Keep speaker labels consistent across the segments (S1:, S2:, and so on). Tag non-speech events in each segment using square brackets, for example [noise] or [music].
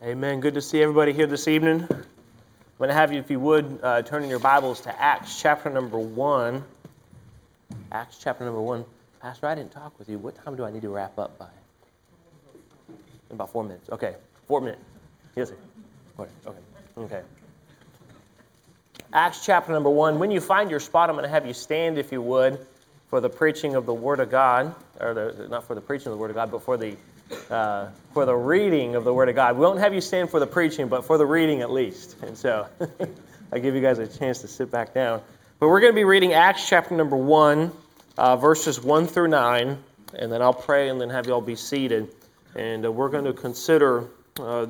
S1: Amen. Good to see everybody here this evening. I'm going to have you, if you would, uh, turn in your Bibles to Acts chapter number 1. Acts chapter number 1. Pastor, I didn't talk with you. What time do I need to wrap up by? In about four minutes. Okay. Four minutes. Yes, sir. Okay. Okay. Okay. Acts chapter number 1. When you find your spot, I'm going to have you stand, if you would, for the preaching of the Word of God. Or the, not for the preaching of the Word of God, but for the uh, for the reading of the Word of God. We won't have you stand for the preaching, but for the reading at least. And so [laughs] I give you guys a chance to sit back down. But we're going to be reading Acts chapter number 1, uh, verses 1 through 9, and then I'll pray and then have you all be seated. And uh, we're going to consider uh,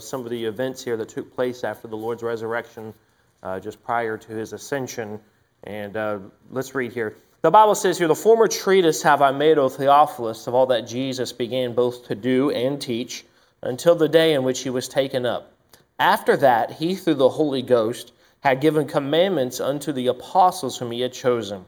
S1: some of the events here that took place after the Lord's resurrection, uh, just prior to his ascension. And uh, let's read here. The Bible says here, The former treatise have I made, O Theophilus, of all that Jesus began both to do and teach, until the day in which he was taken up. After that, he, through the Holy Ghost, had given commandments unto the apostles whom he had chosen.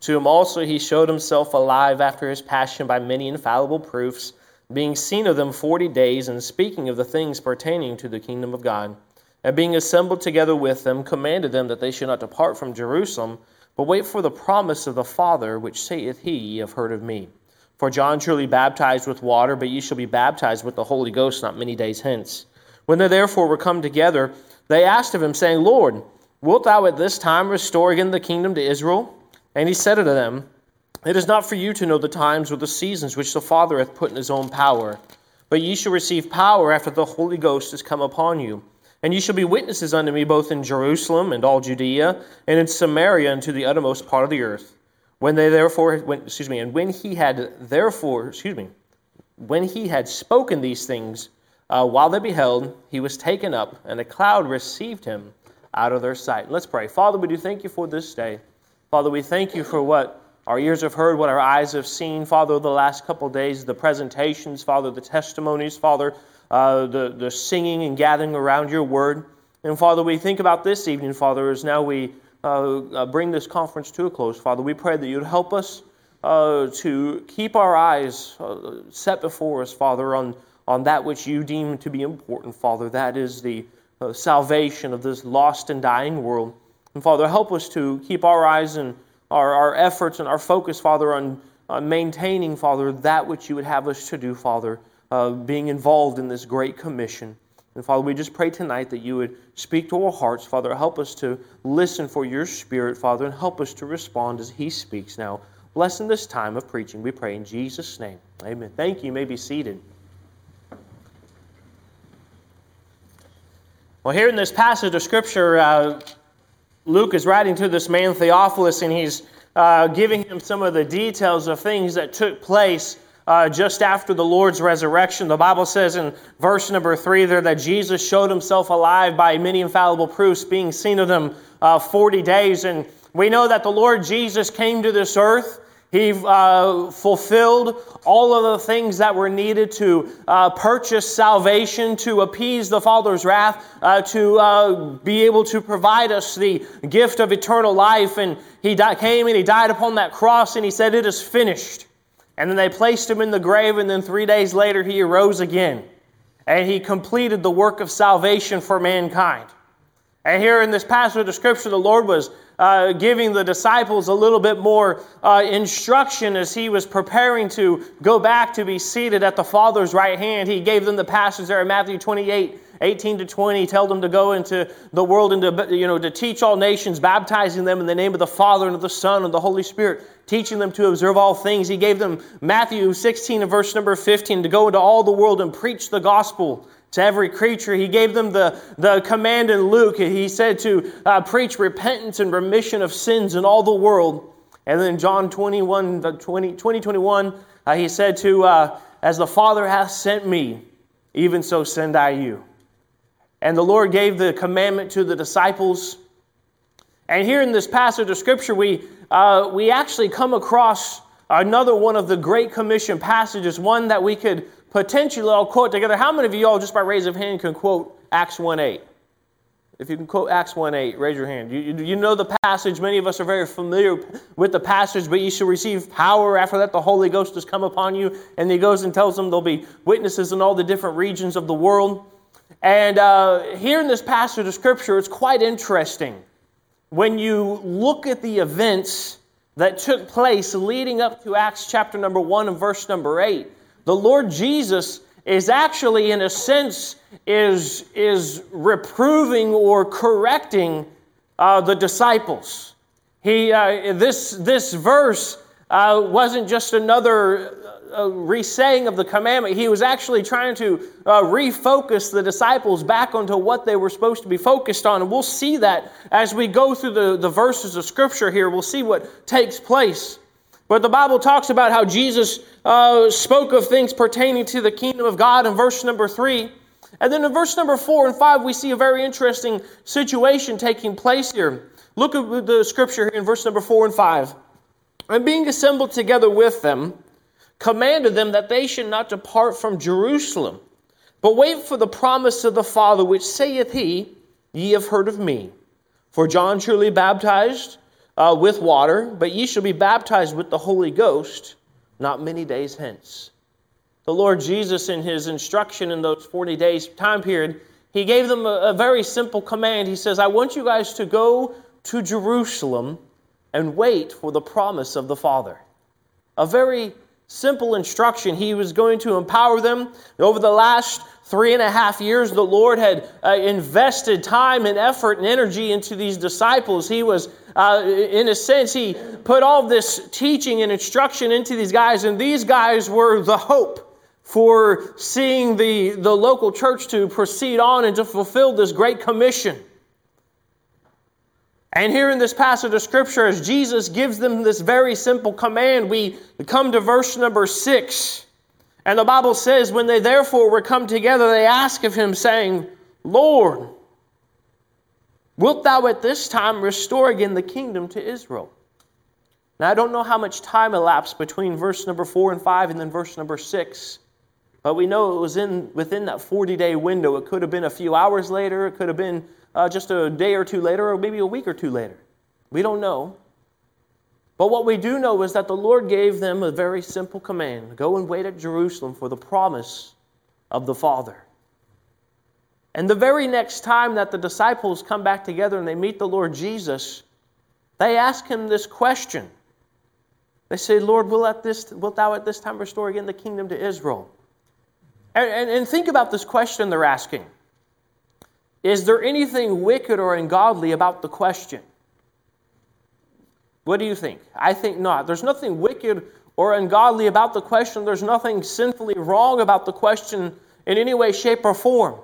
S1: To whom also he showed himself alive after his passion by many infallible proofs, being seen of them forty days, and speaking of the things pertaining to the kingdom of God. And being assembled together with them, commanded them that they should not depart from Jerusalem but wait for the promise of the Father, which saith he, Ye have heard of me. For John truly baptized with water, but ye shall be baptized with the Holy Ghost not many days hence. When they therefore were come together, they asked of him, saying, Lord, wilt thou at this time restore again the kingdom to Israel? And he said unto them, It is not for you to know the times or the seasons which the Father hath put in his own power, but ye shall receive power after the Holy Ghost is come upon you and ye shall be witnesses unto me both in Jerusalem and all Judea, and in Samaria and to the uttermost part of the earth. When they therefore, excuse me, and when he had therefore, excuse me, when he had spoken these things, uh, while they beheld, he was taken up, and a cloud received him out of their sight. Let's pray. Father, we do thank you for this day. Father, we thank you for what our ears have heard, what our eyes have seen, Father, the last couple days, the presentations, Father, the testimonies, Father uh, the, the singing and gathering around your word. And Father, we think about this evening, Father, as now we uh, uh, bring this conference to a close. Father, we pray that you'd help us uh, to keep our eyes uh, set before us, Father, on, on that which you deem to be important, Father. That is the salvation of this lost and dying world. And Father, help us to keep our eyes and our, our efforts and our focus, Father, on, on maintaining, Father, that which you would have us to do, Father uh, being involved in this great commission. And Father, we just pray tonight that you would speak to our hearts. Father, help us to listen for your spirit, Father, and help us to respond as he speaks now. Bless in this time of preaching, we pray in Jesus' name. Amen. Thank you. You may be seated. Well, here in this passage of Scripture, uh, Luke is writing to this man Theophilus, and he's uh, giving him some of the details of things that took place uh, just after the Lord's resurrection. The Bible says in verse number three there that Jesus showed himself alive by many infallible proofs, being seen of them uh, 40 days. And we know that the Lord Jesus came to this earth. He uh, fulfilled all of the things that were needed to uh, purchase salvation, to appease the Father's wrath, uh, to uh, be able to provide us the gift of eternal life. And He di- came and He died upon that cross and He said, It is finished. And then they placed him in the grave, and then three days later he arose again. And he completed the work of salvation for mankind. And here in this passage of Scripture, the Lord was uh, giving the disciples a little bit more uh, instruction as he was preparing to go back to be seated at the Father's right hand. He gave them the passage there in Matthew 28 18 to 20 tell them to go into the world and to, you know, to teach all nations, baptizing them in the name of the Father and of the Son and the Holy Spirit, teaching them to observe all things. He gave them Matthew 16 and verse number 15 to go into all the world and preach the gospel to every creature. He gave them the, the command in Luke. He said to uh, preach repentance and remission of sins in all the world. And then John 21, 20, 20 21, uh, he said to, uh, As the Father hath sent me, even so send I you. And the Lord gave the commandment to the disciples. And here in this passage of Scripture, we, uh, we actually come across another one of the Great Commission passages, one that we could potentially all quote together. How many of you all, just by raise of hand, can quote Acts 1 8? If you can quote Acts 1 8, raise your hand. You, you, you, know the passage. Many of us are very familiar with the passage, but you shall receive power. After that, the Holy Ghost has come upon you. And he goes and tells them there'll be witnesses in all the different regions of the world. And uh, here in this passage of Scripture, it's quite interesting. When you look at the events that took place leading up to Acts chapter number 1 and verse number 8, the Lord Jesus is actually, in a sense, is, is reproving or correcting uh, the disciples. He, uh, this, this verse uh, wasn't just another uh, resaying of the commandment. He was actually trying to uh, refocus the disciples back onto what they were supposed to be focused on. And we'll see that as we go through the, the verses of Scripture here. We'll see what takes place. But the Bible talks about how Jesus uh, spoke of things pertaining to the kingdom of God in verse number 3. And then in verse number 4 and 5, we see a very interesting situation taking place here. Look at the scripture here in verse number 4 and 5. And being assembled together with them, commanded them that they should not depart from Jerusalem, but wait for the promise of the Father, which saith he, Ye have heard of me. For John truly baptized uh, with water, but ye shall be baptized with the Holy Ghost not many days hence. The Lord Jesus, in his instruction in those 40 days time period, he gave them a, a very simple command. He says, I want you guys to go to Jerusalem and wait for the promise of the Father. A very simple instruction. He was going to empower them. Over the last three and a half years, the Lord had uh, invested time and effort and energy into these disciples. He was, uh, in a sense, he put all this teaching and instruction into these guys, and these guys were the hope for seeing the, the local church to proceed on and to fulfill this great commission. And here in this passage of Scripture, as Jesus gives them this very simple command, we come to verse number six. And the Bible says, When they therefore were come together, they asked of him, saying, Lord, wilt thou at this time restore again the kingdom to Israel? Now, I don't know how much time elapsed between verse number four and five and then verse number six, but we know it was in, within that 40 day window. It could have been a few hours later, it could have been uh, just a day or two later, or maybe a week or two later. We don't know. But what we do know is that the Lord gave them a very simple command go and wait at Jerusalem for the promise of the Father. And the very next time that the disciples come back together and they meet the Lord Jesus, they ask him this question. They say, Lord, will at this, wilt thou at this time restore again the kingdom to Israel? And, and, and think about this question they're asking. Is there anything wicked or ungodly about the question? What do you think? I think not. There's nothing wicked or ungodly about the question. There's nothing sinfully wrong about the question in any way, shape, or form.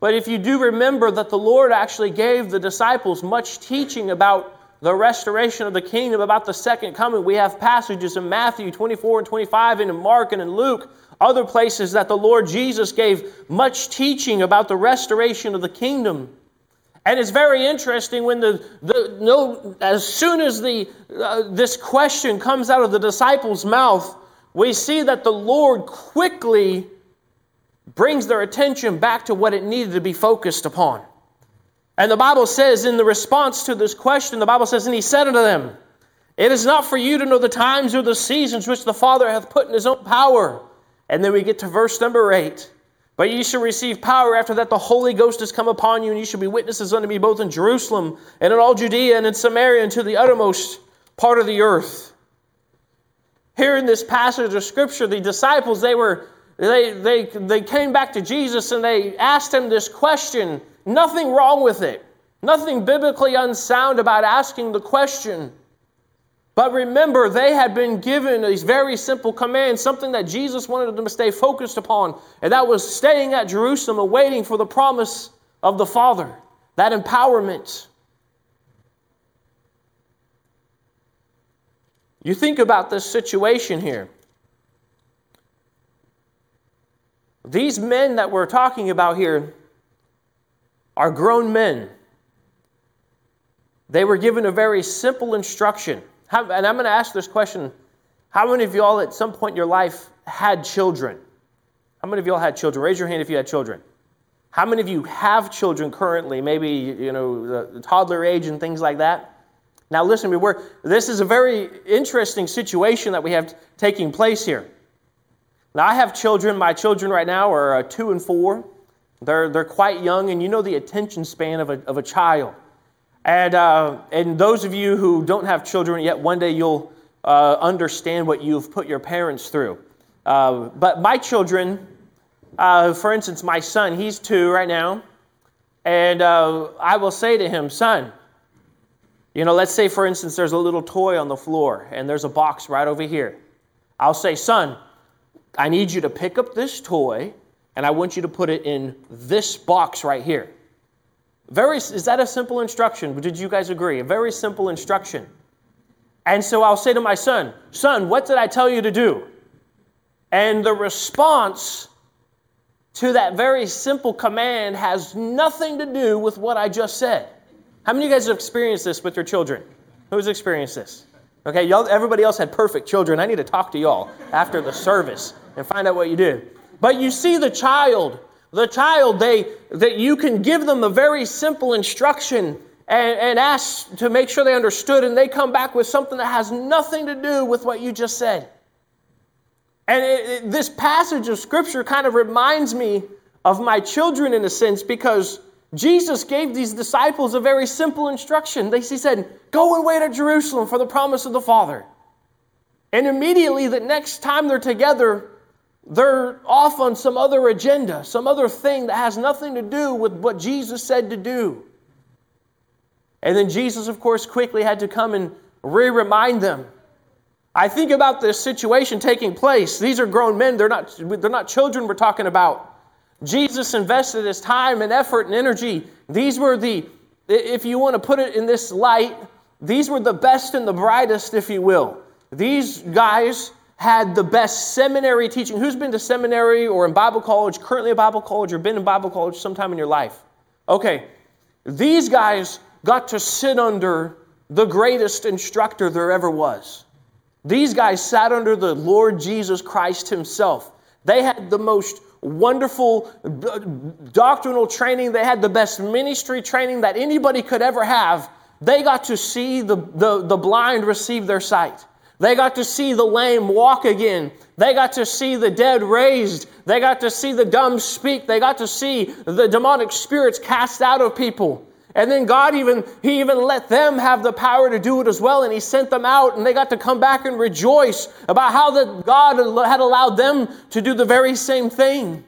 S1: But if you do remember that the Lord actually gave the disciples much teaching about the restoration of the kingdom, about the second coming, we have passages in Matthew 24 and 25 and in Mark and in Luke other places that the Lord Jesus gave much teaching about the restoration of the kingdom. And it's very interesting when the, the no, as soon as the, uh, this question comes out of the disciples' mouth, we see that the Lord quickly brings their attention back to what it needed to be focused upon. And the Bible says, in the response to this question, the Bible says, And he said unto them, It is not for you to know the times or the seasons which the Father hath put in his own power and then we get to verse number eight. But ye shall receive power after that the Holy Ghost has come upon you, and ye shall be witnesses unto me both in Jerusalem and in all Judea and in Samaria and to the uttermost part of the earth. Here in this passage of Scripture, the disciples, they were they, they, they came back to Jesus and they asked him this question. Nothing wrong with it. Nothing biblically unsound about asking the question. But remember, they had been given these very simple commands, something that Jesus wanted them to stay focused upon, and that was staying at Jerusalem and waiting for the promise of the Father, that empowerment. You think about this situation here. These men that we're talking about here are grown men. They were given a very simple instruction. How, and I'm going to ask this question How many of y'all at some point in your life had children? How many of y'all had children? Raise your hand if you had children. How many of you have children currently, maybe you know the, toddler age and things like that? Now, listen, we're, this is a very interesting situation that we have taking place here. Now, I have children. My children right now are uh, two and four. They're, they're quite young, and you know the attention span of a, of a child. And, uh, and those of you who don't have children yet, one day you'll uh, understand what you've put your parents through. Uh, but my children, uh, for instance, my son, he's two right now. And uh, I will say to him, son, you know, let's say, for instance, there's a little toy on the floor and there's a box right over here. I'll say, son, I need you to pick up this toy and I want you to put it in this box right here. Very, is that a simple instruction? Did you guys agree? A very simple instruction. And so I'll say to my son, Son, what did I tell you to do? And the response to that very simple command has nothing to do with what I just said. How many of you guys have experienced this with your children? Who's experienced this? Okay, y'all, everybody else had perfect children. I need to talk to y'all after the service and find out what you did. But you see the child, the child, they that you can give them a very simple instruction and, and ask to make sure they understood, and they come back with something that has nothing to do with what you just said. And it, it, this passage of scripture kind of reminds me of my children in a sense because Jesus gave these disciples a very simple instruction. They, he said, Go and wait at Jerusalem for the promise of the Father. And immediately, the next time they're together, they're off on some other agenda, some other thing that has nothing to do with what Jesus said to do. And then Jesus, of course, quickly had to come and re remind them. I think about this situation taking place. These are grown men, they're not, they're not children we're talking about. Jesus invested his time and effort and energy. These were the, if you want to put it in this light, these were the best and the brightest, if you will. These guys had the best seminary teaching. Who's been to seminary or in Bible college, currently a Bible college, or been in Bible college sometime in your life? Okay, these guys got to sit under the greatest instructor there ever was. These guys sat under the Lord Jesus Christ Himself. They had the most wonderful uh, doctrinal training. They had the best ministry training that anybody could ever have. They got to see the, the, the blind receive their sight. They got to see the lame walk again. They got to see the dead raised. They got to see the dumb speak. They got to see the demonic spirits cast out of people. And then God even, He even let them have the power to do it as well. And He sent them out and they got to come back and rejoice about how that God had allowed them to do the very same thing.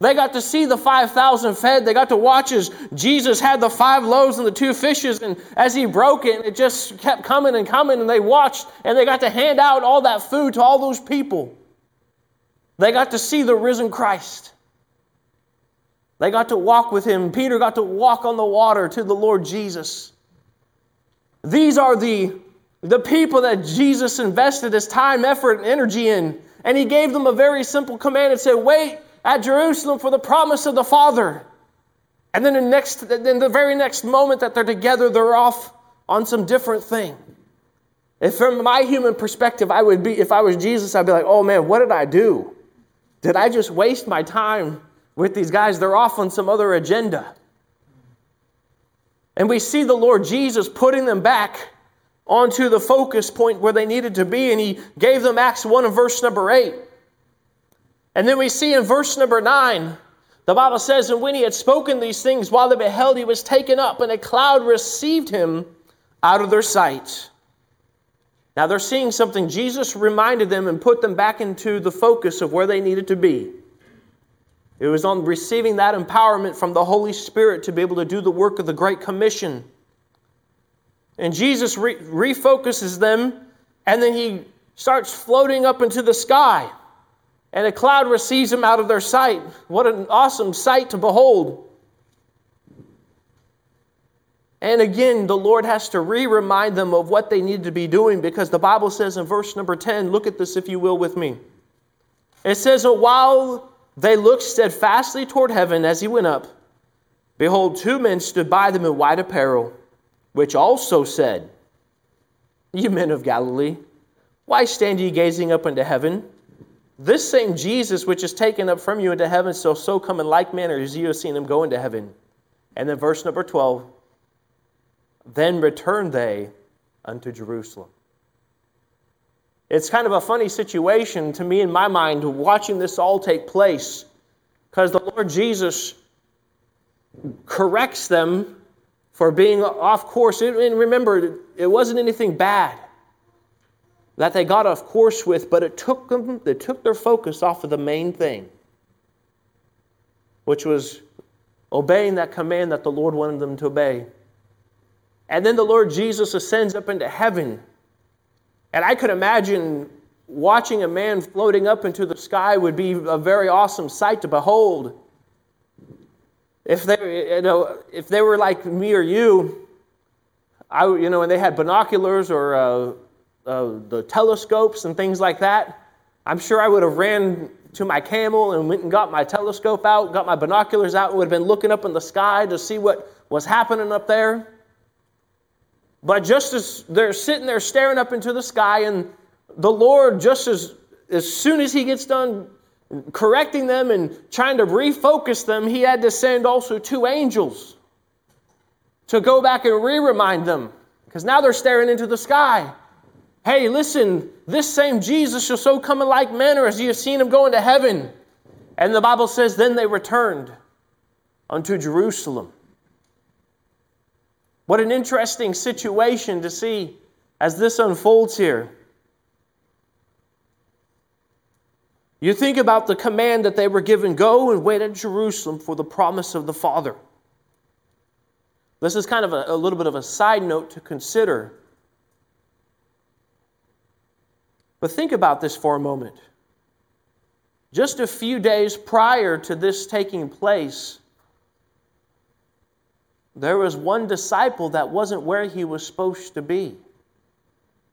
S1: They got to see the 5,000 fed. They got to watch as Jesus had the five loaves and the two fishes. And as he broke it, it just kept coming and coming. And they watched and they got to hand out all that food to all those people. They got to see the risen Christ. They got to walk with him. Peter got to walk on the water to the Lord Jesus. These are the, the people that Jesus invested his time, effort, and energy in. And he gave them a very simple command and said, Wait at Jerusalem for the promise of the Father. And then the next, in the very next moment that they're together, they're off on some different thing. If from my human perspective, I would be, if I was Jesus, I'd be like, oh man, what did I do? Did I just waste my time with these guys, they're off on some other agenda. And we see the Lord Jesus putting them back onto the focus point where they needed to be, and He gave them Acts 1 and verse number 8. And then we see in verse number 9, the Bible says, And when he had spoken these things, while they beheld, he was taken up, and a cloud received him out of their sight. Now they're seeing something. Jesus reminded them and put them back into the focus of where they needed to be. It was on receiving that empowerment from the Holy Spirit to be able to do the work of the Great Commission. And Jesus re- refocuses them, and then he starts floating up into the sky. And a cloud receives him out of their sight. What an awesome sight to behold. And again, the Lord has to re remind them of what they need to be doing because the Bible says in verse number 10, look at this if you will with me. It says, While they looked steadfastly toward heaven as he went up. Behold, two men stood by them in white apparel, which also said, Ye men of Galilee, why stand ye gazing up into heaven? This same Jesus which is taken up from you into heaven shall so come in like manner as you have seen him go into heaven. And then verse number 12 Then returned they unto Jerusalem. It's kind of a funny situation to me in my mind watching this all take place because the Lord Jesus corrects them for being off course. And remember, it wasn't anything bad that they got off course with, but it took them, it took their focus off of the main thing, which was obeying that command that the Lord wanted them to obey. And then the Lord Jesus ascends up into heaven. And I could imagine watching a man floating up into the sky would be a very awesome sight to behold. If they, you know, if they were like me or you, I, you know, and they had binoculars or uh, uh, the telescopes and things like that, I'm sure I would have ran to my camel and went and got my telescope out, got my binoculars out, and would have been looking up in the sky to see what was happening up there. But just as they're sitting there staring up into the sky, and the Lord, just as, as soon as He gets done correcting them and trying to refocus them, He had to send also two angels to go back and re remind them, because now they're staring into the sky. Hey, listen, this same Jesus shall so come in like manner as ye have seen him go into heaven. And the Bible says, Then they returned unto Jerusalem. What an interesting situation to see as this unfolds here. You think about the command that they were given go and wait at Jerusalem for the promise of the Father. This is kind of a, a little bit of a side note to consider But think about this for a moment. Just a few days prior to this taking place, there was one disciple that wasn't where he was supposed to be.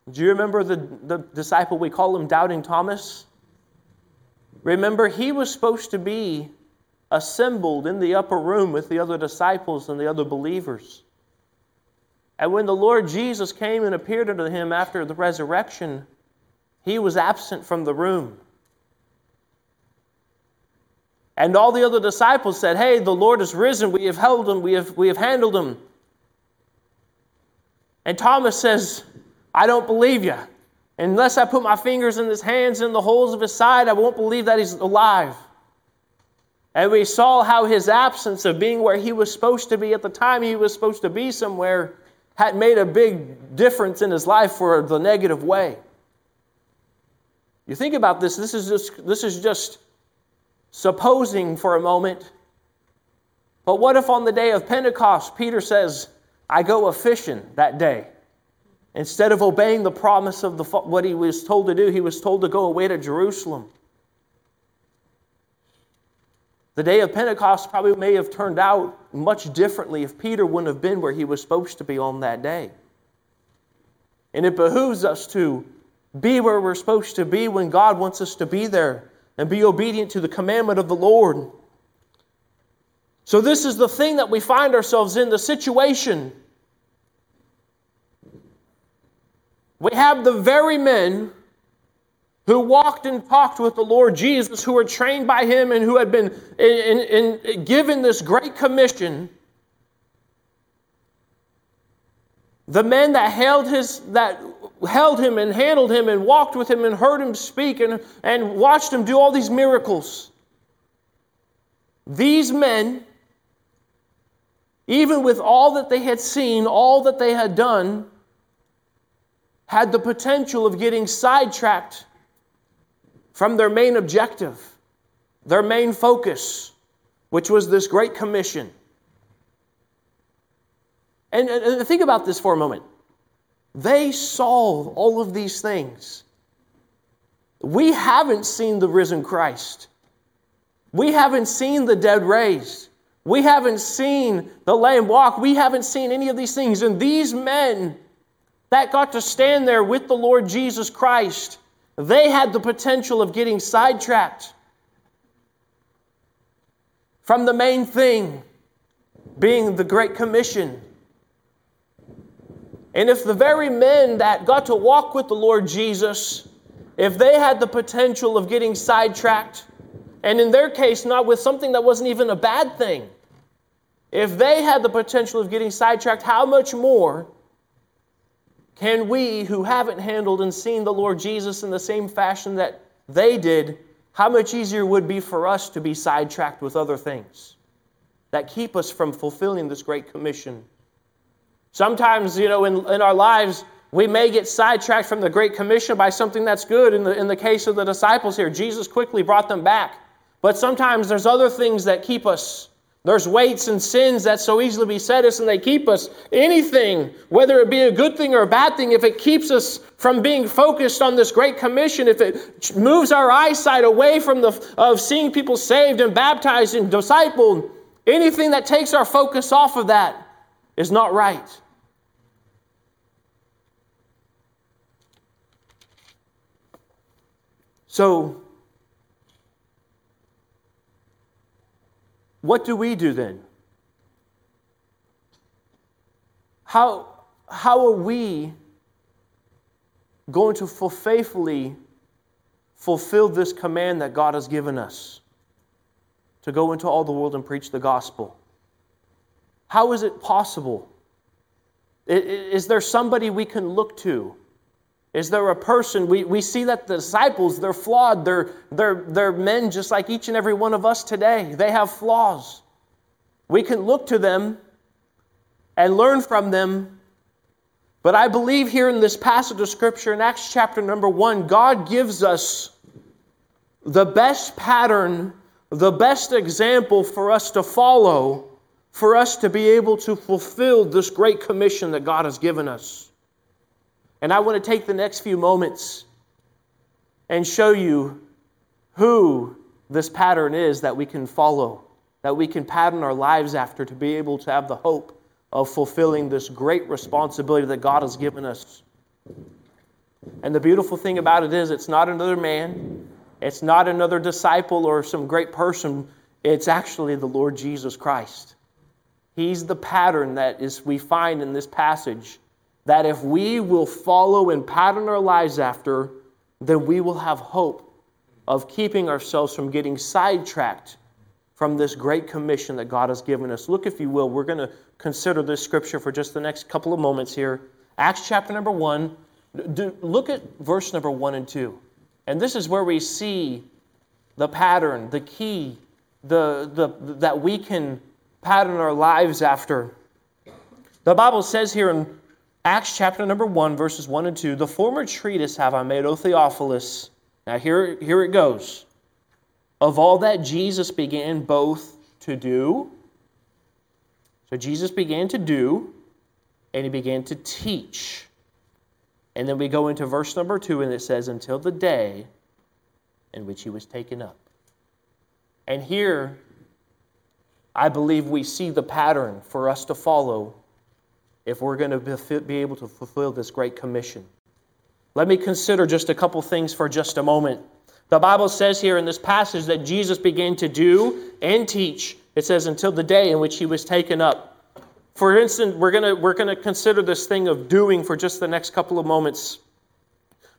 S1: Do you remember the, the disciple we call him Doubting Thomas? Remember, he was supposed to be assembled in the upper room with the other disciples and the other believers. And when the Lord Jesus came and appeared unto him after the resurrection, he was absent from the room. And all the other disciples said, Hey, the Lord is risen. We have held him. We have, we have handled him. And Thomas says, I don't believe you. Unless I put my fingers in his hands in the holes of his side, I won't believe that he's alive. And we saw how his absence of being where he was supposed to be at the time he was supposed to be somewhere had made a big difference in his life for the negative way. You think about this, this is just, this is just supposing for a moment. But what if on the day of Pentecost, Peter says, I go a fishing that day? Instead of obeying the promise of the, what he was told to do, he was told to go away to Jerusalem. The day of Pentecost probably may have turned out much differently if Peter wouldn't have been where he was supposed to be on that day. And it behooves us to be where we're supposed to be when God wants us to be there and be obedient to the commandment of the Lord. So, this is the thing that we find ourselves in the situation. We have the very men who walked and talked with the Lord Jesus, who were trained by Him and who had been in, in, in given this great commission. The men that held his that held him and handled him and walked with him and heard him speak and, and watched him do all these miracles. These men, even with all that they had seen, all that they had done, had the potential of getting sidetracked from their main objective, their main focus, which was this great commission. And, and think about this for a moment. They saw all of these things. We haven't seen the risen Christ. We haven't seen the dead raised. We haven't seen the lame walk. We haven't seen any of these things. And these men that got to stand there with the Lord Jesus Christ, they had the potential of getting sidetracked from the main thing being the Great Commission and if the very men that got to walk with the Lord Jesus, if they had the potential of getting sidetracked, and in their case, not with something that wasn't even a bad thing, if they had the potential of getting sidetracked, how much more can we who haven't handled and seen the Lord Jesus in the same fashion that they did, how much easier would it be for us to be sidetracked with other things? that keep us from fulfilling this great commission. Sometimes, you know, in, in our lives, we may get sidetracked from the Great Commission by something that's good. In the, in the case of the disciples here, Jesus quickly brought them back. But sometimes there's other things that keep us. There's weights and sins that so easily beset us and they keep us. Anything, whether it be a good thing or a bad thing, if it keeps us from being focused on this great commission, if it moves our eyesight away from the of seeing people saved and baptized and discipled, anything that takes our focus off of that is not right. So, what do we do then? How, how are we going to faithfully fulfill this command that God has given us to go into all the world and preach the gospel? How is it possible? Is there somebody we can look to? Is there a person? We, we see that the disciples, they're flawed. They're, they're, they're men just like each and every one of us today. They have flaws. We can look to them and learn from them. But I believe here in this passage of Scripture, in Acts chapter number one, God gives us the best pattern, the best example for us to follow, for us to be able to fulfill this great commission that God has given us. And I want to take the next few moments and show you who this pattern is that we can follow, that we can pattern our lives after to be able to have the hope of fulfilling this great responsibility that God has given us. And the beautiful thing about it is, it's not another man, it's not another disciple or some great person, it's actually the Lord Jesus Christ. He's the pattern that is we find in this passage that if we will follow and pattern our lives after, then we will have hope of keeping ourselves from getting sidetracked from this great commission that God has given us. Look, if you will, we're going to consider this scripture for just the next couple of moments here. Acts chapter number one. Do, look at verse number one and two. And this is where we see the pattern, the key, the, the, that we can pattern our lives after. The Bible says here in Acts chapter number 1, verses 1 and 2. The former treatise have I made, O Theophilus. Now here, here it goes. Of all that Jesus began both to do. So Jesus began to do, and he began to teach. And then we go into verse number 2, and it says, Until the day in which he was taken up. And here, I believe we see the pattern for us to follow if we're going to be able to fulfill this great commission. Let me consider just a couple things for just a moment. The Bible says here in this passage that Jesus began to do and teach. It says, until the day in which he was taken up. For instance, we're going to, we're going to consider this thing of doing for just the next couple of moments.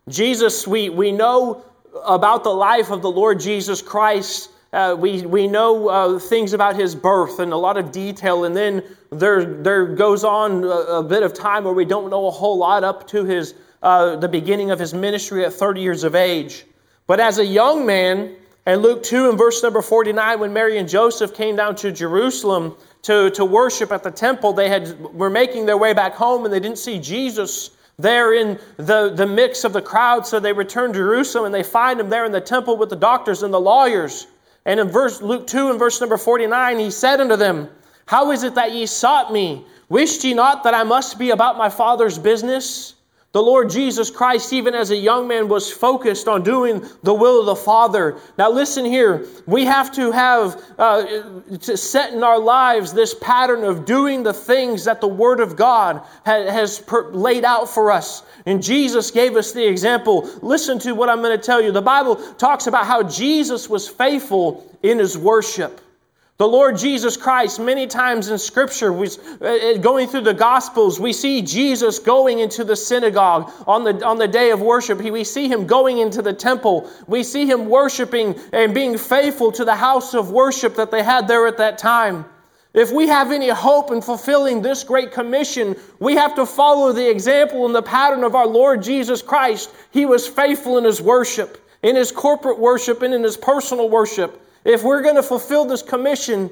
S1: Jesus, we, we know about the life of the Lord Jesus Christ uh, we, we know uh, things about his birth and a lot of detail, and then there, there goes on a, a, bit of time where we don't know a whole lot up to his, uh, the beginning of his ministry at 30 years of age. But as a young man, and Luke 2 and verse number 49, when Mary and Joseph came down to Jerusalem to, to worship at the temple, they had, were making their way back home and they didn't see Jesus there in the, the mix of the crowd. So they returned to Jerusalem and they find him there in the temple with the doctors and the lawyers. And in verse Luke 2 and verse number 49, he said unto them, How is it that ye sought me? Wished ye not that I must be about my Father's business? The Lord Jesus Christ, even as a young man, was focused on doing the will of the Father. Now, listen here. We have to have uh, to set in our lives this pattern of doing the things that the Word of God has laid out for us. And Jesus gave us the example. Listen to what I'm going to tell you. The Bible talks about how Jesus was faithful in his worship. The Lord Jesus Christ, many times in Scripture, we, uh, going through the Gospels, we see Jesus going into the synagogue on the, on the day of worship. We see him going into the temple. We see him worshiping and being faithful to the house of worship that they had there at that time. If we have any hope in fulfilling this great commission, we have to follow the example and the pattern of our Lord Jesus Christ. He was faithful in his worship, in his corporate worship, and in his personal worship. If we're going to fulfill this commission,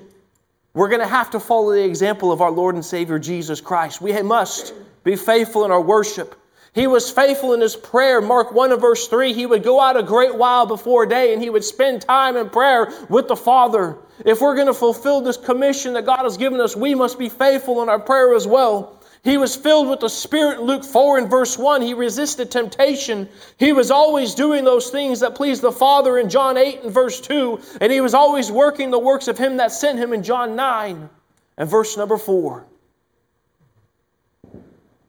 S1: we're going to have to follow the example of our Lord and Savior Jesus Christ. We must be faithful in our worship. He was faithful in his prayer. Mark 1 and verse 3, he would go out a great while before day and he would spend time in prayer with the Father. If we're going to fulfill this commission that God has given us, we must be faithful in our prayer as well. He was filled with the Spirit. Luke 4 and verse 1, he resisted temptation. He was always doing those things that pleased the Father in John 8 and verse 2. And he was always working the works of him that sent him in John 9 and verse number 4.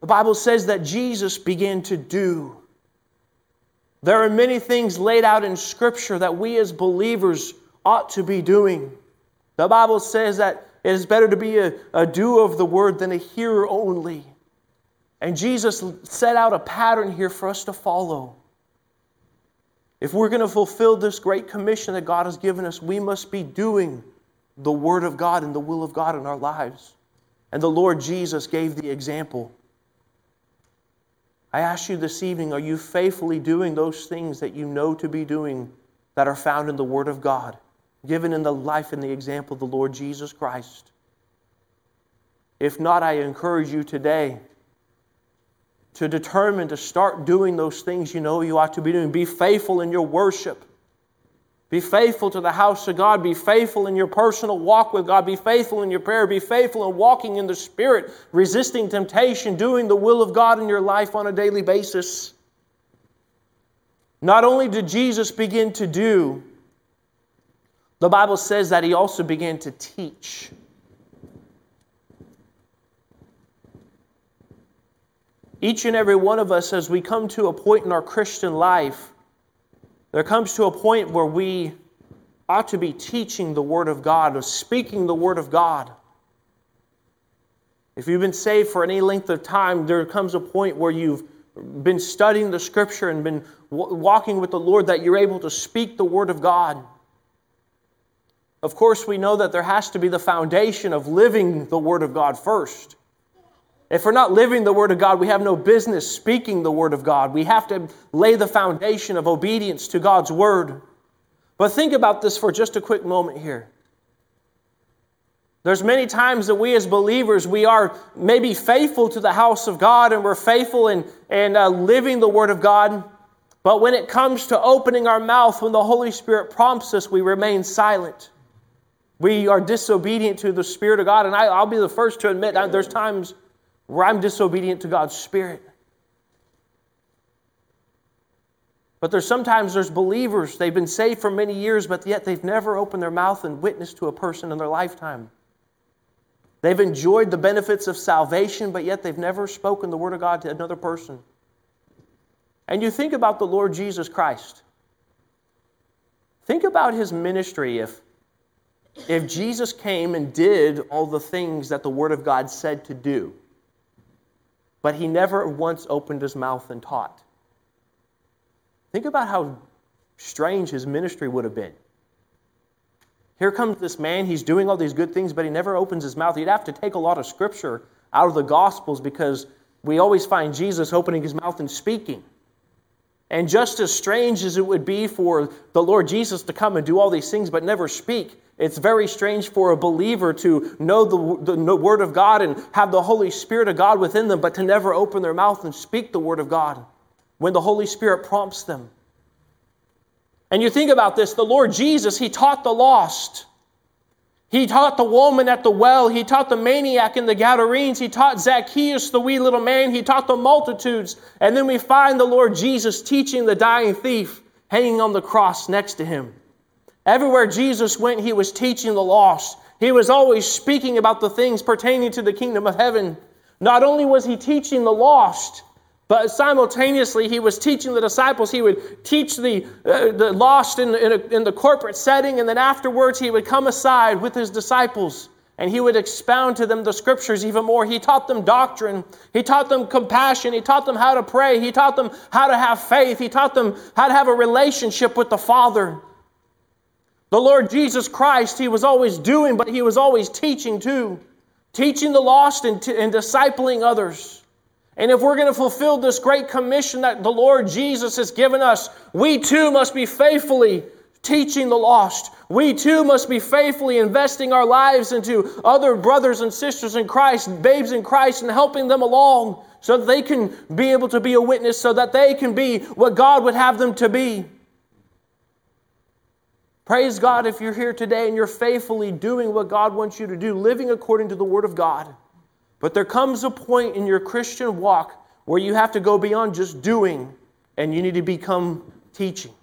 S1: The Bible says that Jesus began to do. There are many things laid out in Scripture that we as believers ought to be doing. The Bible says that it is better to be a, a doer of the word than a hearer only. And Jesus set out a pattern here for us to follow. If we're going to fulfill this great commission that God has given us, we must be doing the Word of God and the will of God in our lives. And the Lord Jesus gave the example. I ask you this evening are you faithfully doing those things that you know to be doing that are found in the Word of God? Given in the life and the example of the Lord Jesus Christ. If not, I encourage you today to determine to start doing those things you know you ought to be doing. Be faithful in your worship. Be faithful to the house of God. Be faithful in your personal walk with God. Be faithful in your prayer. Be faithful in walking in the Spirit, resisting temptation, doing the will of God in your life on a daily basis. Not only did Jesus begin to do the Bible says that he also began to teach. Each and every one of us, as we come to a point in our Christian life, there comes to a point where we ought to be teaching the Word of God, or speaking the Word of God. If you've been saved for any length of time, there comes a point where you've been studying the Scripture and been walking with the Lord that you're able to speak the Word of God. Of course, we know that there has to be the foundation of living the Word of God first. If we're not living the Word of God, we have no business speaking the Word of God. We have to lay the foundation of obedience to God's Word. But think about this for just a quick moment here. There's many times that we as believers, we are maybe faithful to the house of God and we're faithful in, in uh, living the Word of God. But when it comes to opening our mouth, when the Holy Spirit prompts us, we remain silent. We are disobedient to the Spirit of God. And I, will be the first to admit that there's times where I'm disobedient to God's Spirit. But there's sometimes there's believers, they've been saved for many years, but yet they've never opened their mouth and witnessed to a person in their lifetime. They've enjoyed the benefits of salvation, but yet they've never spoken the Word of God to another person. And you think about the Lord Jesus Christ. Think about his ministry if if Jesus came and did all the things that the Word of God said to do, but he never once opened his mouth and taught, think about how strange his ministry would have been. Here comes this man, he's doing all these good things, but he never opens his mouth. You'd have to take a lot of scripture out of the Gospels because we always find Jesus opening his mouth and speaking. And just as strange as it would be for the Lord Jesus to come and do all these things but never speak, it's very strange for a believer to know the, the Word of God and have the Holy Spirit of God within them, but to never open their mouth and speak the Word of God when the Holy Spirit prompts them. And you think about this the Lord Jesus, He taught the lost. He taught the woman at the well. He taught the maniac in the Gadarenes. He taught Zacchaeus, the wee little man. He taught the multitudes. And then we find the Lord Jesus teaching the dying thief hanging on the cross next to him. Everywhere Jesus went, he was teaching the lost. He was always speaking about the things pertaining to the kingdom of heaven. Not only was he teaching the lost, but simultaneously, he was teaching the disciples. He would teach the, uh, the lost in, in, a, in the corporate setting, and then afterwards, he would come aside with his disciples and he would expound to them the scriptures even more. He taught them doctrine. He taught them compassion. He taught them how to pray. He taught them how to have faith. He taught them how to have a relationship with the Father. The Lord Jesus Christ, He was always doing, but He was always teaching too. Teaching the lost and, t- and discipling others. And if we're going to fulfill this great commission that the Lord Jesus has given us, we too must be faithfully teaching the lost. We too must be faithfully investing our lives into other brothers and sisters in Christ, babes in Christ, and helping them along so that they can be able to be a witness, so that they can be what God would have them to be. Praise God if you're here today and you're faithfully doing what God wants you to do, living according to the Word of God. But there comes a point in your Christian walk where you have to go beyond just doing and you need to become teaching.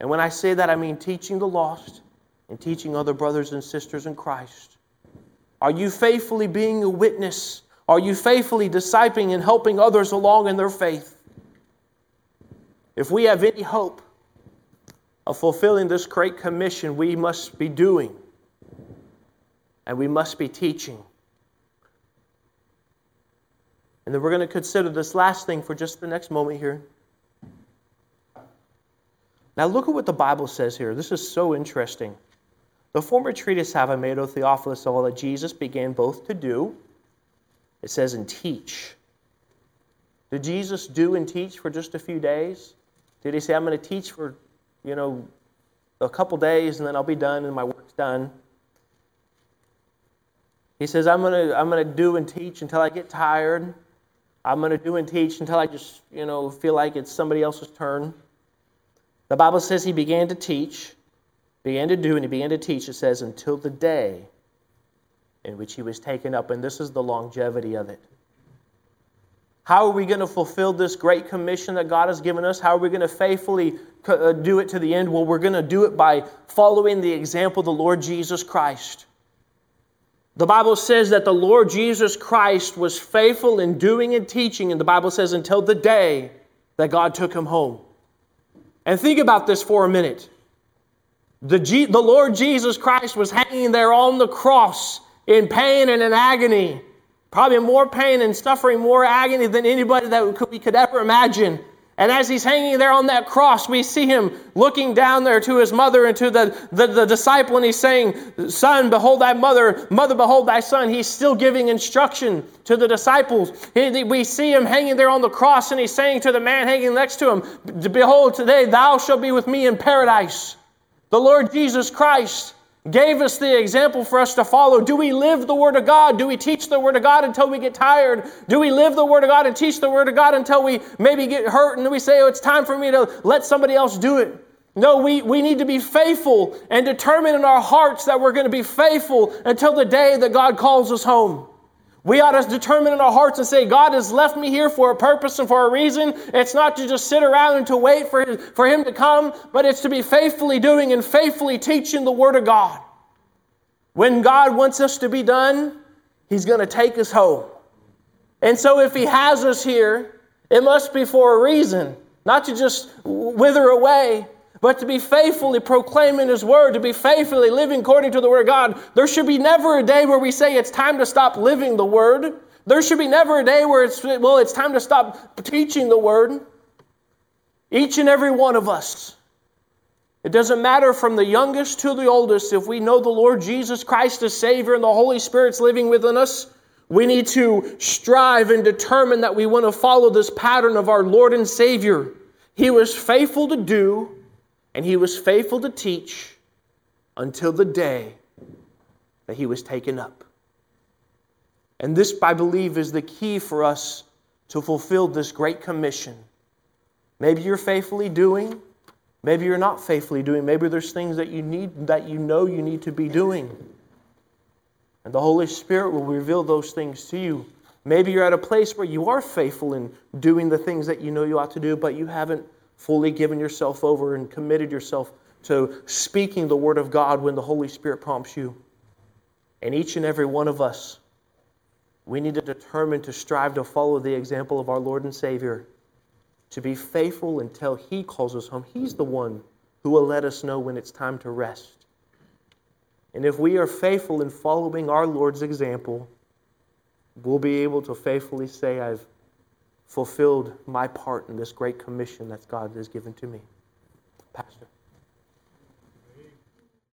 S1: And when I say that, I mean teaching the lost and teaching other brothers and sisters in Christ. Are you faithfully being a witness? Are you faithfully discipling and helping others along in their faith? If we have any hope of fulfilling this great commission, we must be doing and we must be teaching. And then we're going to consider this last thing for just the next moment here. Now, look at what the Bible says here. This is so interesting. The former treatise have I made, O Theophilus, all that Jesus began both to do, it says, and teach. Did Jesus do and teach for just a few days? Did he say, I'm going to teach for, you know, a couple days and then I'll be done and my work's done? He says, I'm going to, I'm going to do and teach until I get tired. I'm going to do and teach until I just, you know, feel like it's somebody else's turn. The Bible says he began to teach, began to do, and he began to teach, it says, until the day in which he was taken up. And this is the longevity of it. How are we going to fulfill this great commission that God has given us? How are we going to faithfully uh, do it to the end? Well, we're going to do it by following the example of the Lord Jesus Christ. The Bible says that the Lord Jesus Christ was faithful in doing and teaching, and the Bible says until the day that God took him home. And think about this for a minute. The, G- the Lord Jesus Christ was hanging there on the cross in pain and in agony. Probably more pain and suffering, more agony than anybody that we could ever imagine. And as he's hanging there on that cross, we see him looking down there to his mother and to the, the, the, disciple, and he's saying, Son, behold thy mother, mother, behold thy son. He's still giving instruction to the disciples. We see him hanging there on the cross, and he's saying to the man hanging next to him, Behold, today thou shalt be with me in paradise. The Lord Jesus Christ gave us the example for us to follow. Do we live the Word of God? Do we teach the Word of God until we get tired? Do we live the Word of God and teach the Word of God until we maybe get hurt and we say, oh, it's time for me to let somebody else do it? No, we, we need to be faithful and determine in our hearts that we're going to be faithful until the day that God calls us home. We ought to determine in our hearts and say, God has left me here for a purpose and for a reason. It's not to just sit around and to wait for, for Him to come, but it's to be faithfully doing and faithfully teaching the Word of God. When God wants us to be done, He's going to take us home. And so if He has us here, it must be for a reason, not to just wither away, but to be faithfully proclaiming His word, to be faithfully living according to the word of God. There should be never a day where we say it's time to stop living the word. There should be never a day where it's, well, it's time to stop teaching the word. Each and every one of us. It doesn't matter from the youngest to the oldest, if we know the Lord Jesus Christ as Savior and the Holy Spirit's living within us, we need to strive and determine that we want to follow this pattern of our Lord and Savior. He was faithful to do and he was faithful to teach until the day that he was taken up. And this, I believe, is the key for us to fulfill this great commission. Maybe you're faithfully doing, maybe you're not faithfully doing, maybe there's things that you need that you know you need to be doing. And the Holy Spirit will reveal those things to you. Maybe you're at a place where you are faithful in doing the things that you know you ought to do, but you haven't fully given yourself over and committed yourself to speaking the Word of God when the Holy Spirit prompts you. And each and every one of us, we need to determine to strive to follow the example of our Lord and Savior, to be faithful until He calls us home. He's the one who will let us know when it's time to rest. And if we are faithful in following our Lord's example, we'll be able to faithfully say, I've fulfilled my part in this great commission that God has given to me. Pastor.